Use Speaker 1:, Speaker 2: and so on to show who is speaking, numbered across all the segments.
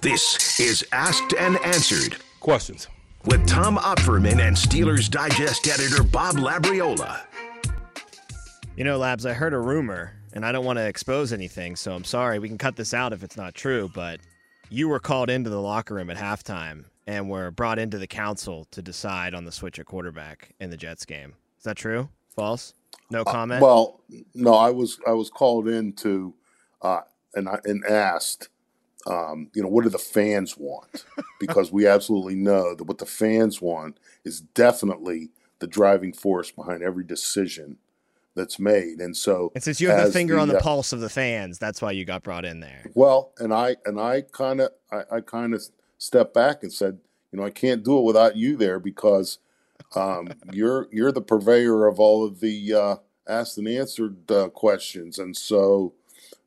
Speaker 1: This is Asked and Answered
Speaker 2: Questions.
Speaker 1: with Tom Opferman and Steelers Digest editor Bob Labriola.
Speaker 3: You know, Labs, I heard a rumor, and I don't want to expose anything, so I'm sorry. We can cut this out if it's not true, but you were called into the locker room at halftime and were brought into the council to decide on the switch at quarterback in the Jets game. Is that true? False? No comment?
Speaker 4: Uh, Well, no, I was I was called in to uh, and I, and asked, um, you know, what do the fans want? Because we absolutely know that what the fans want is definitely the driving force behind every decision that's made. And so,
Speaker 3: and since you have the finger on the
Speaker 4: uh,
Speaker 3: pulse of the fans, that's why you got brought in there.
Speaker 4: Well, and I and I kind of I, I kind of stepped back and said, you know, I can't do it without you there because um, you're you're the purveyor of all of the uh, asked and answered uh, questions, and so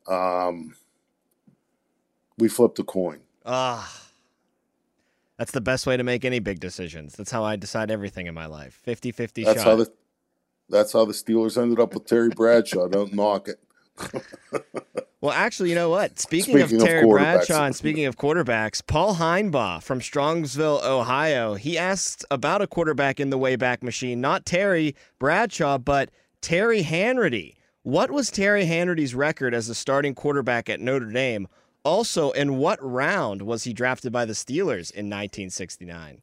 Speaker 4: um, we flipped a coin.
Speaker 3: Ah. That's the best way to make any big decisions. That's how I decide everything in my life. 50-50
Speaker 4: That's
Speaker 3: shot.
Speaker 4: how the that's how the Steelers ended up with Terry Bradshaw. Don't knock it.
Speaker 3: Well, actually, you know what? Speaking,
Speaker 4: Speaking
Speaker 3: of
Speaker 4: of
Speaker 3: Terry. Bradshaw and speaking of quarterbacks, Paul Heinbaugh from Strongsville, Ohio, he asked about a quarterback in the Wayback Machine, not Terry Bradshaw, but Terry Hanratty. What was Terry Hanratty's record as a starting quarterback at Notre Dame? Also, in what round was he drafted by the Steelers in 1969?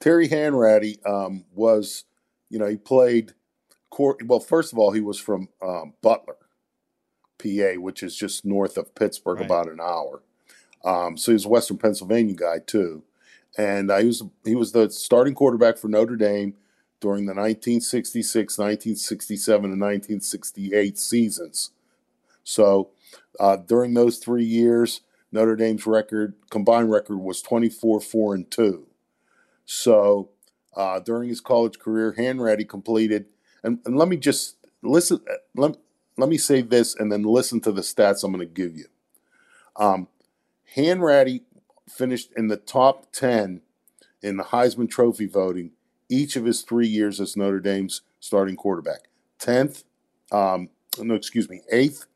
Speaker 4: Terry Hanratty um, was, you know, he played. Court, well, first of all, he was from um, Butler, PA, which is just north of Pittsburgh,
Speaker 3: Right.
Speaker 4: about an hour. Um, so he was a Western Pennsylvania guy too, and uh, he was he was the starting quarterback for Notre Dame during the 1966, 1967, and 1968 seasons. So uh, during those three years, Notre Dame's record combined record was 24 4 and 2. So uh, during his college career, Hanratty completed, and, and let me just listen, let, let me say this and then listen to the stats I'm going to give you. Um, Hanratty finished in the top 10 in the Heisman Trophy voting each of his three years as Notre Dame's starting quarterback. 10th, um, no, excuse me, 8th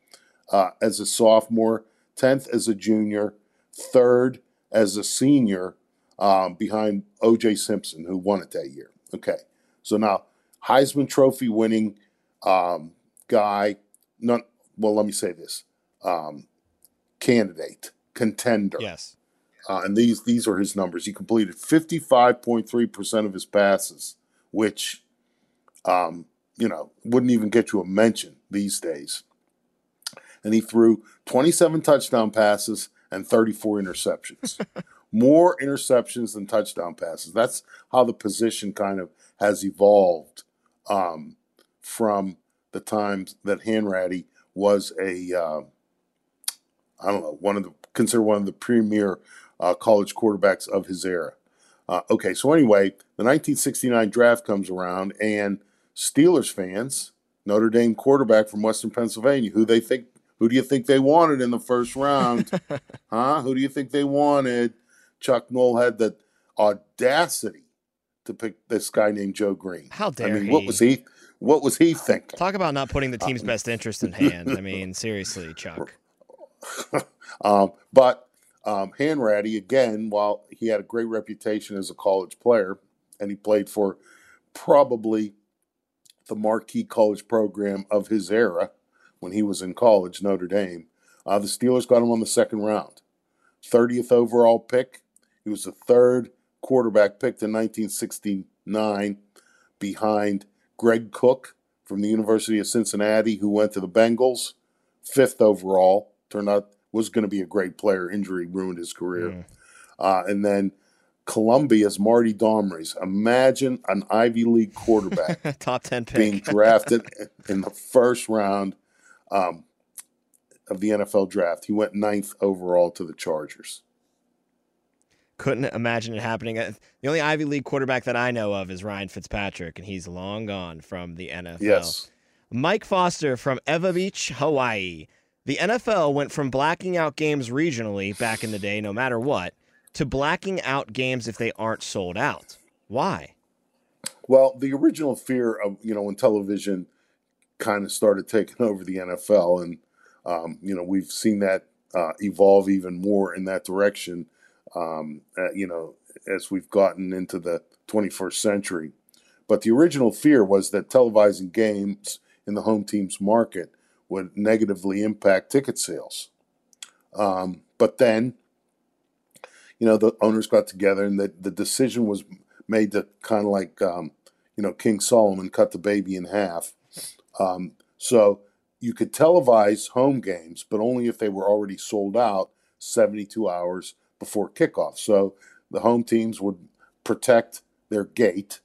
Speaker 4: uh, as a sophomore, 10th as a junior, third as a senior, um, behind O.J. Simpson, who won it that year. Okay, so now Heisman Trophy winning um, guy, well. Let me say this: um, candidate, contender.
Speaker 3: Yes.
Speaker 4: Uh, and these these are his numbers. He completed 55.3% of his passes, which, um, you know, wouldn't even get you a mention these days. And he threw 27 touchdown passes and 34 interceptions. More interceptions than touchdown passes. That's how the position kind of has evolved um, from the times that Hanratty was a, uh, I don't know, one of the considered one of the premier uh, college quarterbacks of his era. Uh, okay, so anyway, the 1969 draft comes around, and Steelers fans, Notre Dame quarterback from Western Pennsylvania, who they think, who do you think they wanted in the first round? huh? Who do you think they wanted? Chuck Noll had the audacity to pick this guy named Joe Greene.
Speaker 3: How dare I
Speaker 4: mean, what was he? what was he thinking?
Speaker 3: Talk about not putting the team's best interest in hand. I mean, seriously, Chuck.
Speaker 4: um, but um, Hanratty, again, while he had a great reputation as a college player, and he played for probably the marquee college program of his era when he was in college, Notre Dame, uh, the Steelers got him on the second round. 30th overall pick. He was the third quarterback picked in 1969 behind Greg Cook from the University of Cincinnati, who went to the Bengals. Fifth overall. Turned out was going to be a great player. Injury ruined his career. Mm. Uh, and then Columbia's Marty Domres. Imagine an Ivy League quarterback,
Speaker 3: top ten pick,
Speaker 4: being drafted in the first round um, of the NFL draft. He went ninth overall to the Chargers.
Speaker 3: Couldn't imagine it happening. Uh, the only Ivy League quarterback that I know of is Ryan Fitzpatrick, and he's long gone from the NFL.
Speaker 4: Yes.
Speaker 3: Mike Foster from Ewa Beach, Hawaii. The NFL went from blacking out games regionally back in the day, no matter what, to blacking out games if they aren't sold out. Why?
Speaker 4: Well, the original fear of, you know, when television kind of started taking over the NFL, and, um, you know, we've seen that uh, evolve even more in that direction, um, uh, you know, as we've gotten into the 21st century. But the original fear was that televising games in the home team's market would negatively impact ticket sales. Um, but then you know, the owners got together and the, the decision was made to kind of like, um, you know, King Solomon cut the baby in half. Um, so you could televise home games, but only if they were already sold out 72 hours before kickoff. So the home teams would protect their gate.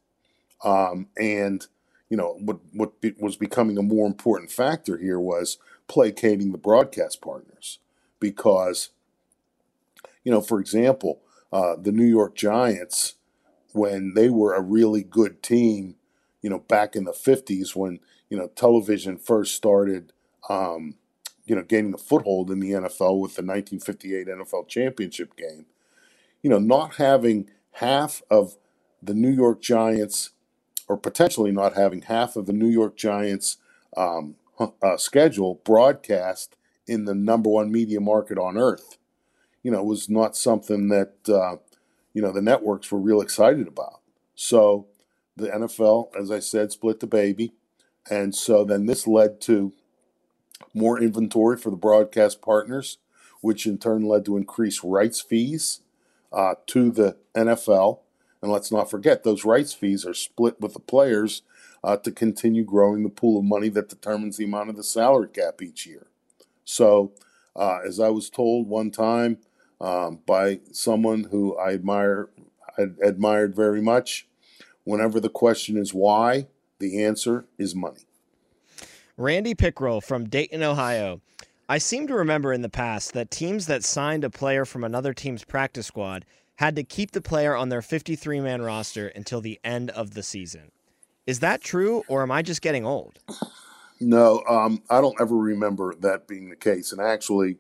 Speaker 4: Um, and, you know, what, what be, was becoming a more important factor here was placating the broadcast partners because you know, for example, uh, the New York Giants, when they were a really good team, you know, back in the 50s when, you know, television first started, um, you know, gaining a foothold in the NFL with the 1958 NFL championship game, you know, not having half of the New York Giants, or potentially not having half of the New York Giants um, uh, schedule broadcast in the number one media market on earth you know, was not something that, uh, you know, the networks were real excited about. So the NFL, as I said, split the baby. And so then this led to more inventory for the broadcast partners, which in turn led to increased rights fees uh, to the NFL. And let's not forget, those rights fees are split with the players uh, to continue growing the pool of money that determines the amount of the salary cap each year. So, uh, as I was told one time, um, by someone who I admire, I admired very much. Whenever the question is why, the answer is money.
Speaker 3: Randy Pickrell from Dayton, Ohio. I seem to remember in the past that teams that signed a player from another team's practice squad had to keep the player on their 53 man roster until the end of the season. Is that true, or am I just getting old?
Speaker 4: No, um, I don't ever remember that being the case. And actually,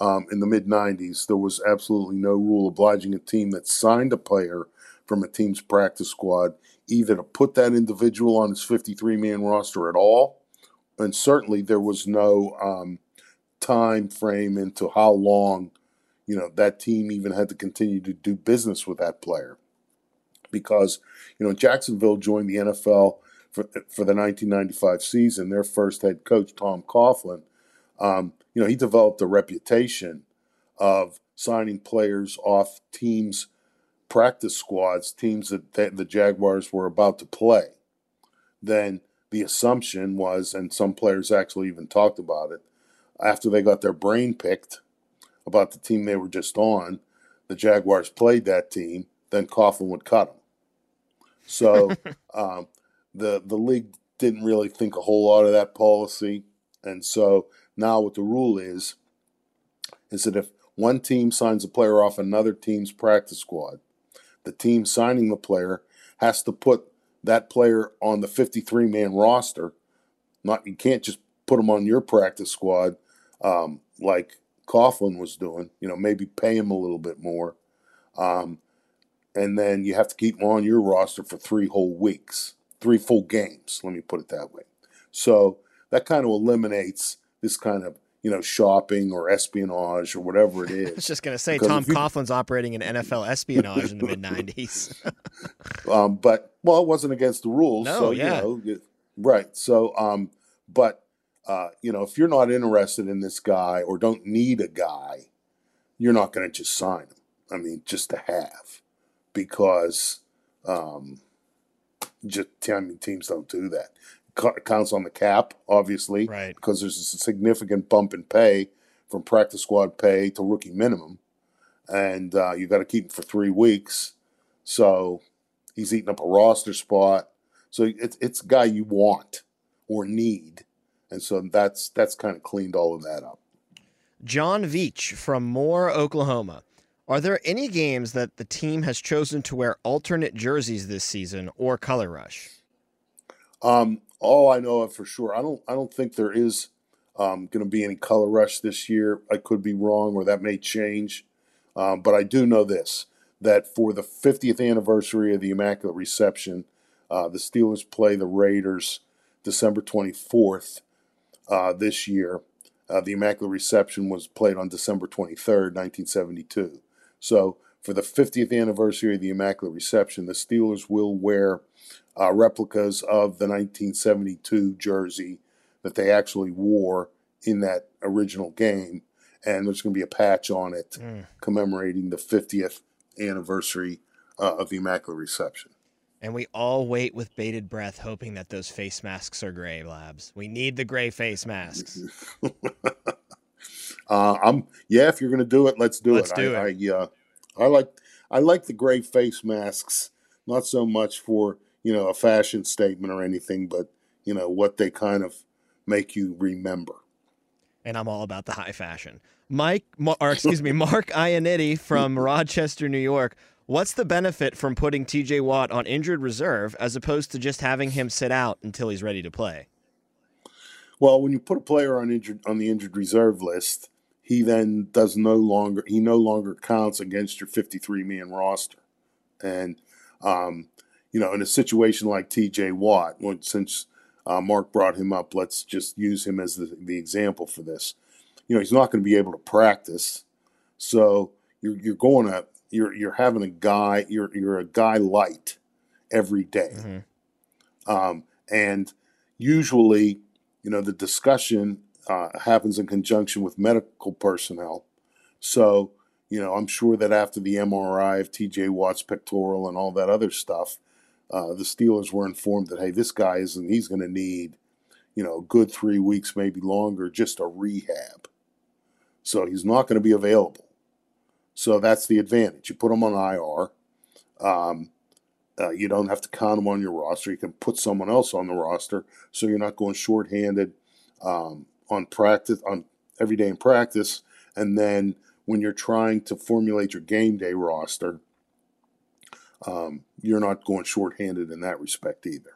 Speaker 4: um, in the mid 90s, there was absolutely no rule obliging a team that signed a player from a team's practice squad either to put that individual on his 53 man roster at all, and certainly there was no um, time frame into how long you know that team even had to continue to do business with that player because you know Jacksonville joined the NFL for for the 1995 season. Their first head coach Tom Coughlin um, you know, he developed a reputation of signing players off teams' practice squads, teams that the Jaguars were about to play. Then the assumption was, and some players actually even talked about it, after they got their brain picked about the team they were just on, the Jaguars played that team, then Coughlin would cut them. So um, the the league didn't really think a whole lot of that policy, and so now, what the rule is, is that if one team signs a player off another team's practice squad, the team signing the player has to put that player on the 53 man roster. Not you can't just put him on your practice squad um, like Coughlin was doing. You know, maybe pay him a little bit more, um, and then you have to keep him on your roster for three whole weeks. three full games. Let me put it that way. So that kind of eliminates this kind of you know shopping or espionage or whatever it is.
Speaker 3: I was just going to say Tom you, Coughlin's operating in NFL espionage in the mid '90s.
Speaker 4: um, but well, it wasn't against the rules.
Speaker 3: No,
Speaker 4: so,
Speaker 3: yeah,
Speaker 4: you know, right. So, um, but uh, you know, if you're not interested in this guy or don't need a guy, you're not going to just sign him. I mean, just to have, because um, just I mean, teams don't do that. Counts on the cap, obviously,
Speaker 3: right?
Speaker 4: Because there's a significant bump in pay from practice squad pay to rookie minimum, and uh, you got to keep him for three weeks. So he's eating up a roster spot. So it's it's a guy you want or need, and so that's that's kind of cleaned all of that up.
Speaker 3: John Veach from Moore, Oklahoma. Are there any games that the team has chosen to wear alternate jerseys this season or color rush?
Speaker 4: Um, all I know of for sure, I don't. I don't think there is um, going to be any color rush this year. I could be wrong, or that may change. Um, but I do know this: that for the 50th anniversary of the Immaculate Reception, uh, the Steelers play the Raiders December 24th uh, this year. Uh, the Immaculate Reception was played on December 23rd, 1972. So for the 50th anniversary of the Immaculate Reception, the Steelers will wear uh, replicas of the 1972 jersey that they actually wore in that original game. And there's going to be a patch on it mm. commemorating the 50th anniversary uh, of the Immaculate Reception.
Speaker 3: And we all wait with bated breath, hoping that those face masks are gray, Labs. We need the gray face masks.
Speaker 4: Uh, I'm yeah. If you're going to do it, let's do
Speaker 3: let's
Speaker 4: it.
Speaker 3: Do
Speaker 4: I,
Speaker 3: it.
Speaker 4: I, uh, I like I like the gray face masks. Not so much for you know a fashion statement or anything, but you know what they kind of make you remember.
Speaker 3: And I'm all about the high fashion. Mike, or excuse me, Mark Ionetti from Rochester, New York. What's the benefit from putting TJ Watt on injured reserve as opposed to just having him sit out until he's ready to play?
Speaker 4: Well, when you put a player on injured on the injured reserve list, he then does no longer he no longer counts against your 53 man roster and um, you know in a situation like tj watt since uh, mark brought him up let's just use him as the, the example for this you know he's not going to be able to practice so you're, you're going to you're, you're having a guy you're, you're a guy light every day. Mm-hmm. Um, and usually you know the discussion uh, happens in conjunction with medical personnel. So, you know, I'm sure that after the MRI of TJ Watt's pectoral and all that other stuff, uh, the Steelers were informed that, hey, this guy isn't, he's going to need, you know, a good three weeks, maybe longer, just a rehab. So he's not going to be available. So that's the advantage. You put him on IR. Um, uh, you don't have to count him on your roster. You can put someone else on the roster so you're not going shorthanded. Um, on practice on every day in practice, and then when you're trying to formulate your game day roster, um, you're not going shorthanded in that respect either.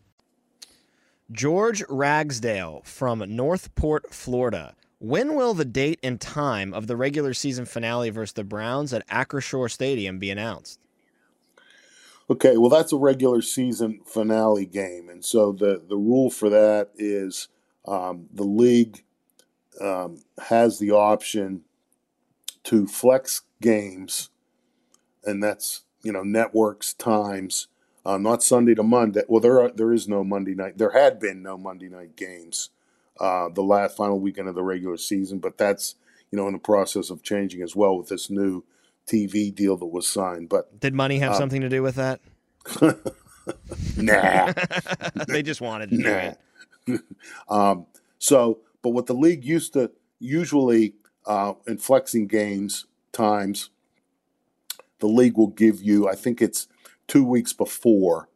Speaker 3: George Ragsdale from Northport, Florida. When will the date and time of the regular season finale versus the Browns at Acrisure Stadium be announced?
Speaker 4: Okay, well, that's a regular season finale game. And so the, the rule for that is um, the league um, has the option to flex games, and that's, you know, networks times uh, not Sunday to Monday. Well, there are, there is no Monday night. There had been no Monday night games uh, the last final weekend of the regular season, but that's you know in the process of changing as well with this new TV deal that was signed. But
Speaker 3: did money have um, something to do with that?
Speaker 4: nah,
Speaker 3: they just wanted to nah.
Speaker 4: do it. um, so, but what the league used to usually uh, in flexing games times, the league will give you. I think it's two weeks before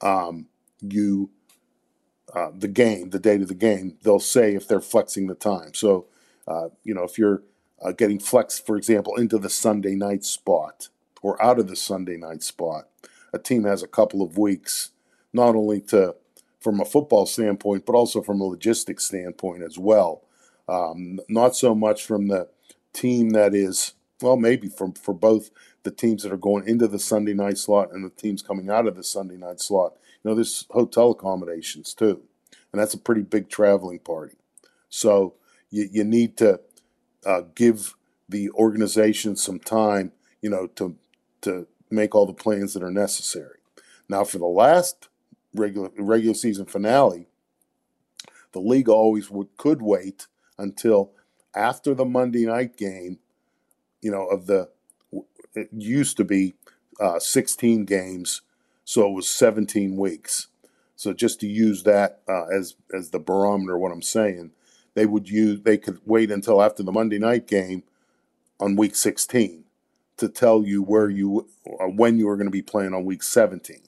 Speaker 4: um, you uh, the game, the date of the game, they'll say if they're flexing the time. So, uh, you know, if you're uh, getting flexed, for example, into the Sunday night spot or out of the Sunday night spot, a team has a couple of weeks, not only to from a football standpoint, but also from a logistics standpoint as well. Um, not so much from the team that is, well, maybe from for both the teams that are going into the Sunday night slot and the teams coming out of the Sunday night slot. You know, there's hotel accommodations too, and that's a pretty big traveling party. So you, you need to uh, give the organization some time, you know, to to make all the plans that are necessary. Now, for the last regular regular season finale, the league always would could wait until after the Monday night game, you know, of the it used to be uh, 16 games, so it was 17 weeks. So just to use that uh, as as the barometer, what I'm saying, they would use they could wait until after the Monday night game on week 16 to tell you where you uh, when you were going to be playing on week 17.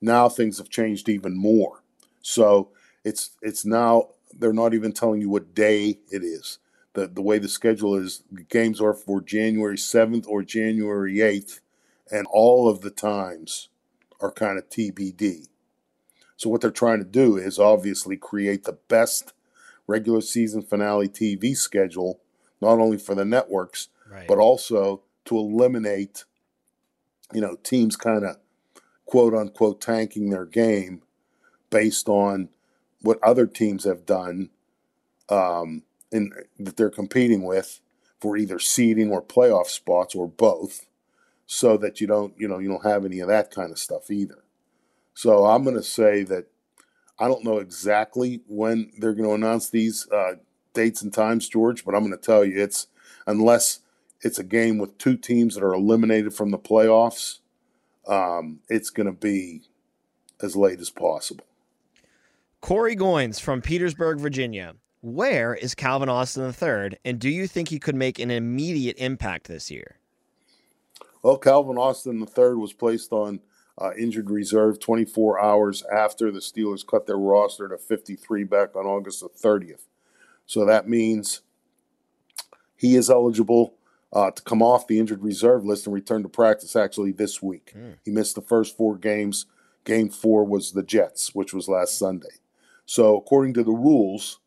Speaker 4: Now things have changed even more. So it's it's now they're not even telling you what day it is. The the way the schedule is, the games are for January 7th or January 8th, and all of the times are kind of TBD. So what they're trying to do is obviously create the best regular season finale TV schedule, not only for the networks, right. but also to eliminate, you know, teams kind of quote unquote tanking their game based on what other teams have done um, in, that they're competing with for either seeding or playoff spots or both, so that you don't you know you don't have any of that kind of stuff either. So I'm going to say that I don't know exactly when they're going to announce these uh, dates and times, George, but I'm going to tell you it's unless it's a game with two teams that are eliminated from the playoffs, um, it's going to be as late as possible.
Speaker 3: Corey Goins from Petersburg, Virginia. Where is Calvin Austin III, and do you think he could make an immediate impact this year?
Speaker 4: Well, Calvin Austin III was placed on uh, injured reserve 24 hours after the Steelers cut their roster to 53 back on August the 30th. So that means he is eligible uh, to come off the injured reserve list and return to practice actually this week. Mm. He missed the first four games. Game four was the Jets, which was last Sunday. So, according to the rules,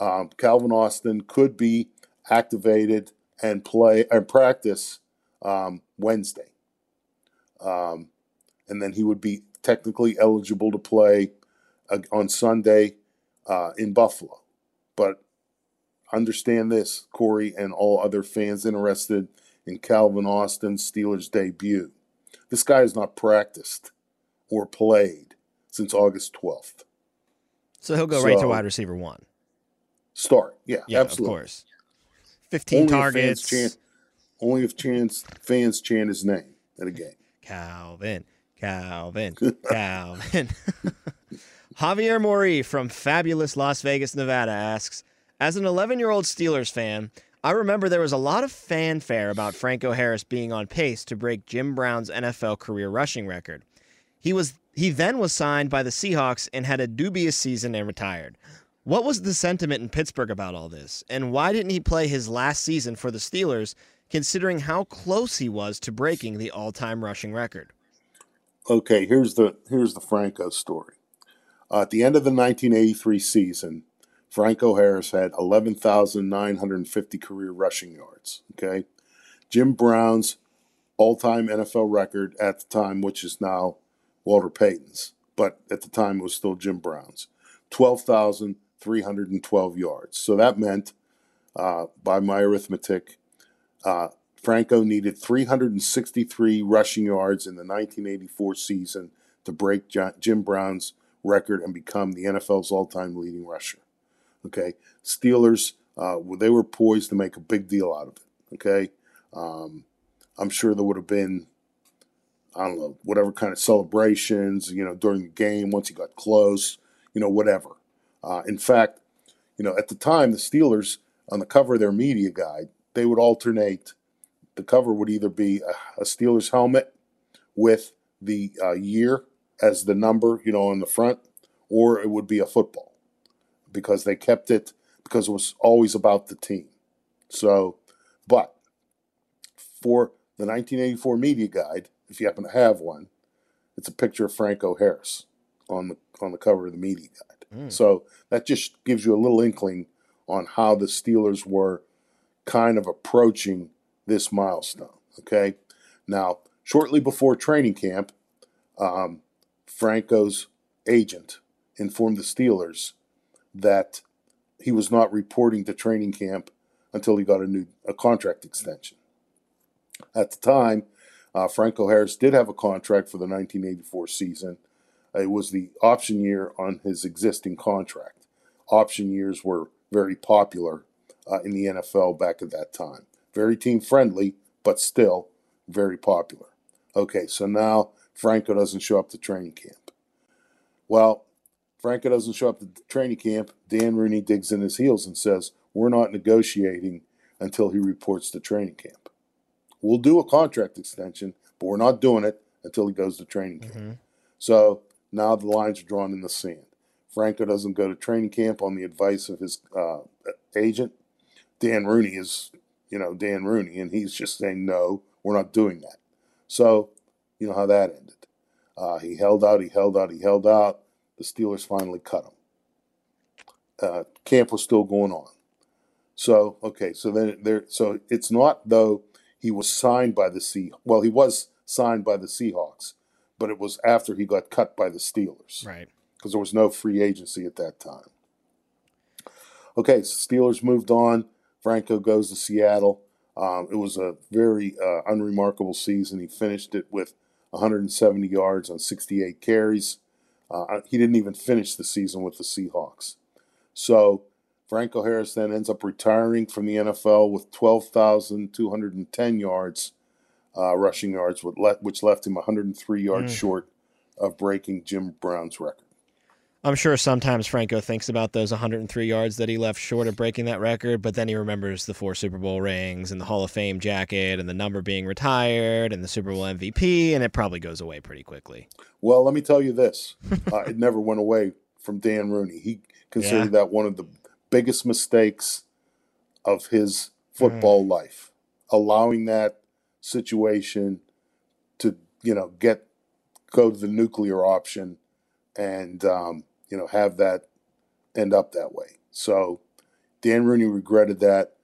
Speaker 4: um, Calvin Austin could be activated and play and practice um, Wednesday. Um, and then he would be technically eligible to play uh, on Sunday uh, in Buffalo. But understand this, Corey, and all other fans interested in Calvin Austin's Steelers debut. This guy has not practiced or played since August 12th.
Speaker 3: So he'll go so, right to wide receiver one.
Speaker 4: Start, yeah, yeah absolutely.
Speaker 3: Of course. 15 only targets.
Speaker 4: If chant, only if chance, fans chant his name at a game.
Speaker 3: Calvin, Calvin, Calvin. Javier Mori from fabulous Las Vegas, Nevada asks as an 11 year old Steelers fan, I remember there was a lot of fanfare about Franco Harris being on pace to break Jim Brown's NFL career rushing record. He was he then was signed by the Seahawks and had a dubious season and retired. What was the sentiment in Pittsburgh about all this? And why didn't he play his last season for the Steelers considering how close he was to breaking the all-time rushing record?
Speaker 4: Okay, here's the here's the Franco story. Uh, at the end of the 1983 season, Franco Harris had 11,950 career rushing yards. Okay. Jim Brown's all time NFL record at the time, which is now Walter Payton's, but at the time it was still Jim Brown's, 12,312 yards. So that meant, uh, by my arithmetic, uh, Franco needed 363 rushing yards in the 1984 season to break Jim Brown's record and become the NFL's all time leading rusher. Okay, Steelers, uh, they were poised to make a big deal out of it. Okay, um, I'm sure there would have been, I don't know, whatever kind of celebrations, you know, during the game once he got close, you know, whatever. Uh, in fact, you know, at the time, the Steelers on the cover of their media guide, they would alternate. The cover would either be a, a Steelers helmet with the uh, year as the number, you know, on the front, or it would be a football because they kept it because it was always about the team. So, but for the 1984 media guide, if you happen to have one, it's a picture of Franco Harris on the on the cover of the media guide. Mm. So that just gives you a little inkling on how the Steelers were kind of approaching this milestone. Okay, now shortly before training camp, um, Franco's agent informed the Steelers that he was not reporting to training camp until he got a new a contract extension. At the time, uh, Franco Harris did have a contract for the 1984 season. It was the option year on his existing contract. Option years were very popular uh, in the NFL back at that time. Very team friendly, but still very popular. Okay, so now Franco doesn't show up to training camp. Well, Franco doesn't show up to training camp. Dan Rooney digs in his heels and says, We're not negotiating until he reports to training camp. We'll do a contract extension, but we're not doing it until he goes to training camp. Mm-hmm. So now the lines are drawn in the sand. Franco doesn't go to training camp on the advice of his uh, agent. Dan Rooney is, you know, Dan Rooney, and he's just saying, no, we're not doing that. So, you know how that ended. Uh, he held out, he held out, he held out. The Steelers finally cut him. Uh, camp was still going on. So, okay, so then there, so it's not though he was signed by the Sea. Well, he was signed by the Seahawks, but it was after he got cut by the Steelers.
Speaker 3: Right.
Speaker 4: Because there was no free agency at that time. Okay, so Steelers moved on. Franco goes to Seattle. Um, it was a very uh, unremarkable season. He finished it with 170 yards on 68 carries. Uh, he didn't even finish the season with the Seahawks. So Franco Harris then ends up retiring from the NFL with 12,210 yards, uh, rushing yards, which left him 103 yards mm. short of breaking Jim Brown's record.
Speaker 3: I'm sure sometimes Franco thinks about those 103 yards that he left short of breaking that record, but then he remembers the four Super Bowl rings and the Hall of Fame jacket and the number being retired and the Super Bowl MVP, and it probably goes away pretty quickly.
Speaker 4: Well, let me tell you this uh, it never went away from Dan Rooney. He considered yeah. that one of the biggest mistakes of his football mm. life, allowing that situation to, you know, get go to the nuclear option and um, you know, have that end up that way. So Dan Rooney regretted that.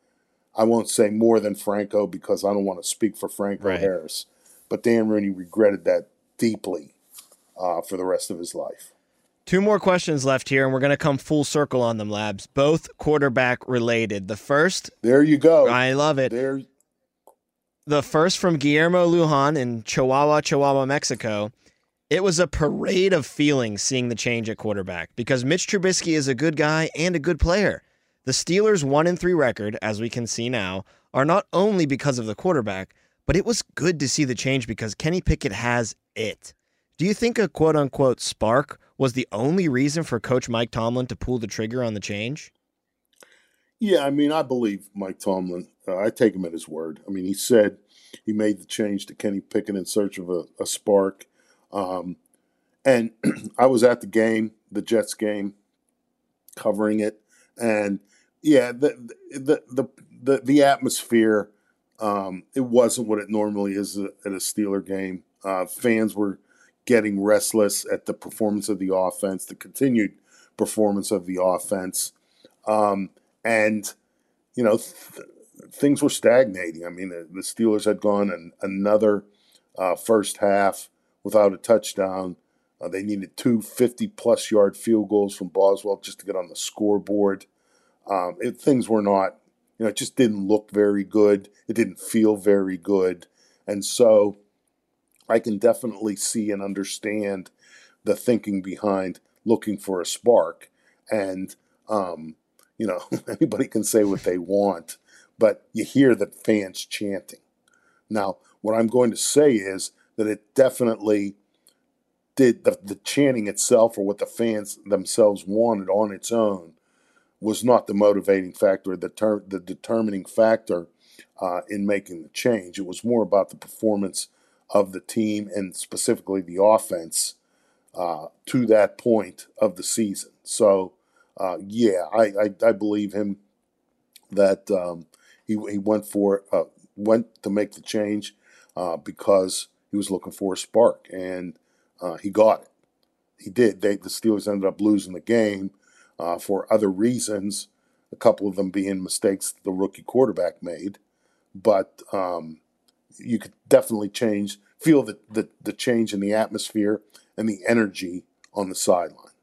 Speaker 4: I won't say more than Franco because I don't want to speak for Franco right. Harris, but Dan Rooney regretted that deeply uh, for the rest of his life.
Speaker 3: Two more questions left here, and we're going to come full circle on them, Labs. Both quarterback related. The first.
Speaker 4: There you go.
Speaker 3: I love it.
Speaker 4: There.
Speaker 3: The first from Guillermo Lujan in Chihuahua, Chihuahua, Mexico. It was a parade of feelings seeing the change at quarterback because Mitch Trubisky is a good guy and a good player. The Steelers' 1 and 3 record, as we can see now, are not only because of the quarterback, but it was good to see the change because Kenny Pickett has it. Do you think a quote unquote spark was the only reason for Coach Mike Tomlin to pull the trigger on the change?
Speaker 4: Yeah, I mean, I believe Mike Tomlin. Uh, I take him at his word. I mean, he said he made the change to Kenny Pickett in search of a, a spark. Um, and I was at the game, the Jets game, covering it, and yeah, the the the the, the atmosphere. Um, it wasn't what it normally is at a Steeler game. Uh, fans were getting restless at the performance of the offense, the continued performance of the offense, um, and you know th- things were stagnating. I mean, the, the Steelers had gone an, another uh, first half without a touchdown. Uh, they needed two 50 plus yard field goals from Boswell just to get on the scoreboard. Um, it, things were not, you know, it just didn't look very good. It didn't feel very good. And so I can definitely see and understand the thinking behind looking for a spark. And, um, you know, anybody can say what they want, but you hear the fans chanting. Now, what I'm going to say is that it definitely did the, the chanting itself or what the fans themselves wanted on its own was not the motivating factor, the, ter- the determining factor uh, in making the change. It was more about the performance of the team and specifically the offense uh, to that point of the season. So, uh, yeah, I, I, I, believe him that um, he, he went for uh, went to make the change uh, because he was looking for a spark, and uh, he got it. He did. They, the Steelers ended up losing the game uh, for other reasons, a couple of them being mistakes the rookie quarterback made. But um, you could definitely change, feel the, the, the change in the atmosphere and the energy on the sideline.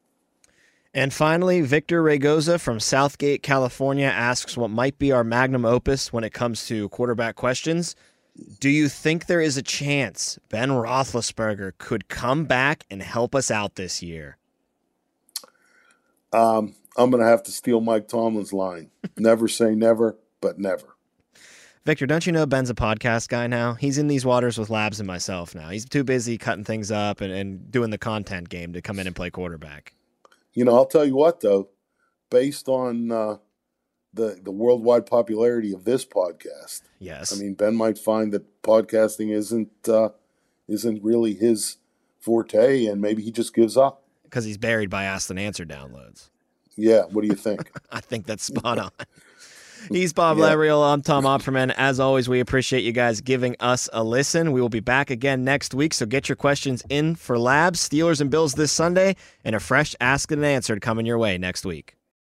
Speaker 3: And finally, Victor Regoza from Southgate, California asks what might be our magnum opus when it comes to quarterback questions. Do you think there is a chance Ben Roethlisberger could come back and help us out this year?
Speaker 4: Um, I'm going to have to steal Mike Tomlin's line. never say never, but never.
Speaker 3: Victor, don't you know Ben's a podcast guy now? He's in these waters with Labs and myself now. He's too busy cutting things up and, and doing the content game to come in and play quarterback.
Speaker 4: You know, I'll tell you what, though, based on uh, the the worldwide popularity of this podcast,
Speaker 3: yes,
Speaker 4: I mean Ben might find that podcasting isn't uh, isn't really his forte, and maybe he just gives up
Speaker 3: because he's buried by asked and answer downloads.
Speaker 4: Yeah, what do you think?
Speaker 3: I think that's spot on. He's Bob. Labriola. I'm Tom Opperman. As always, we appreciate you guys giving us a listen. We will be back again next week, so get your questions in for Labs, Steelers, and Bills this Sunday, and a fresh Ask and Answered coming your way next week.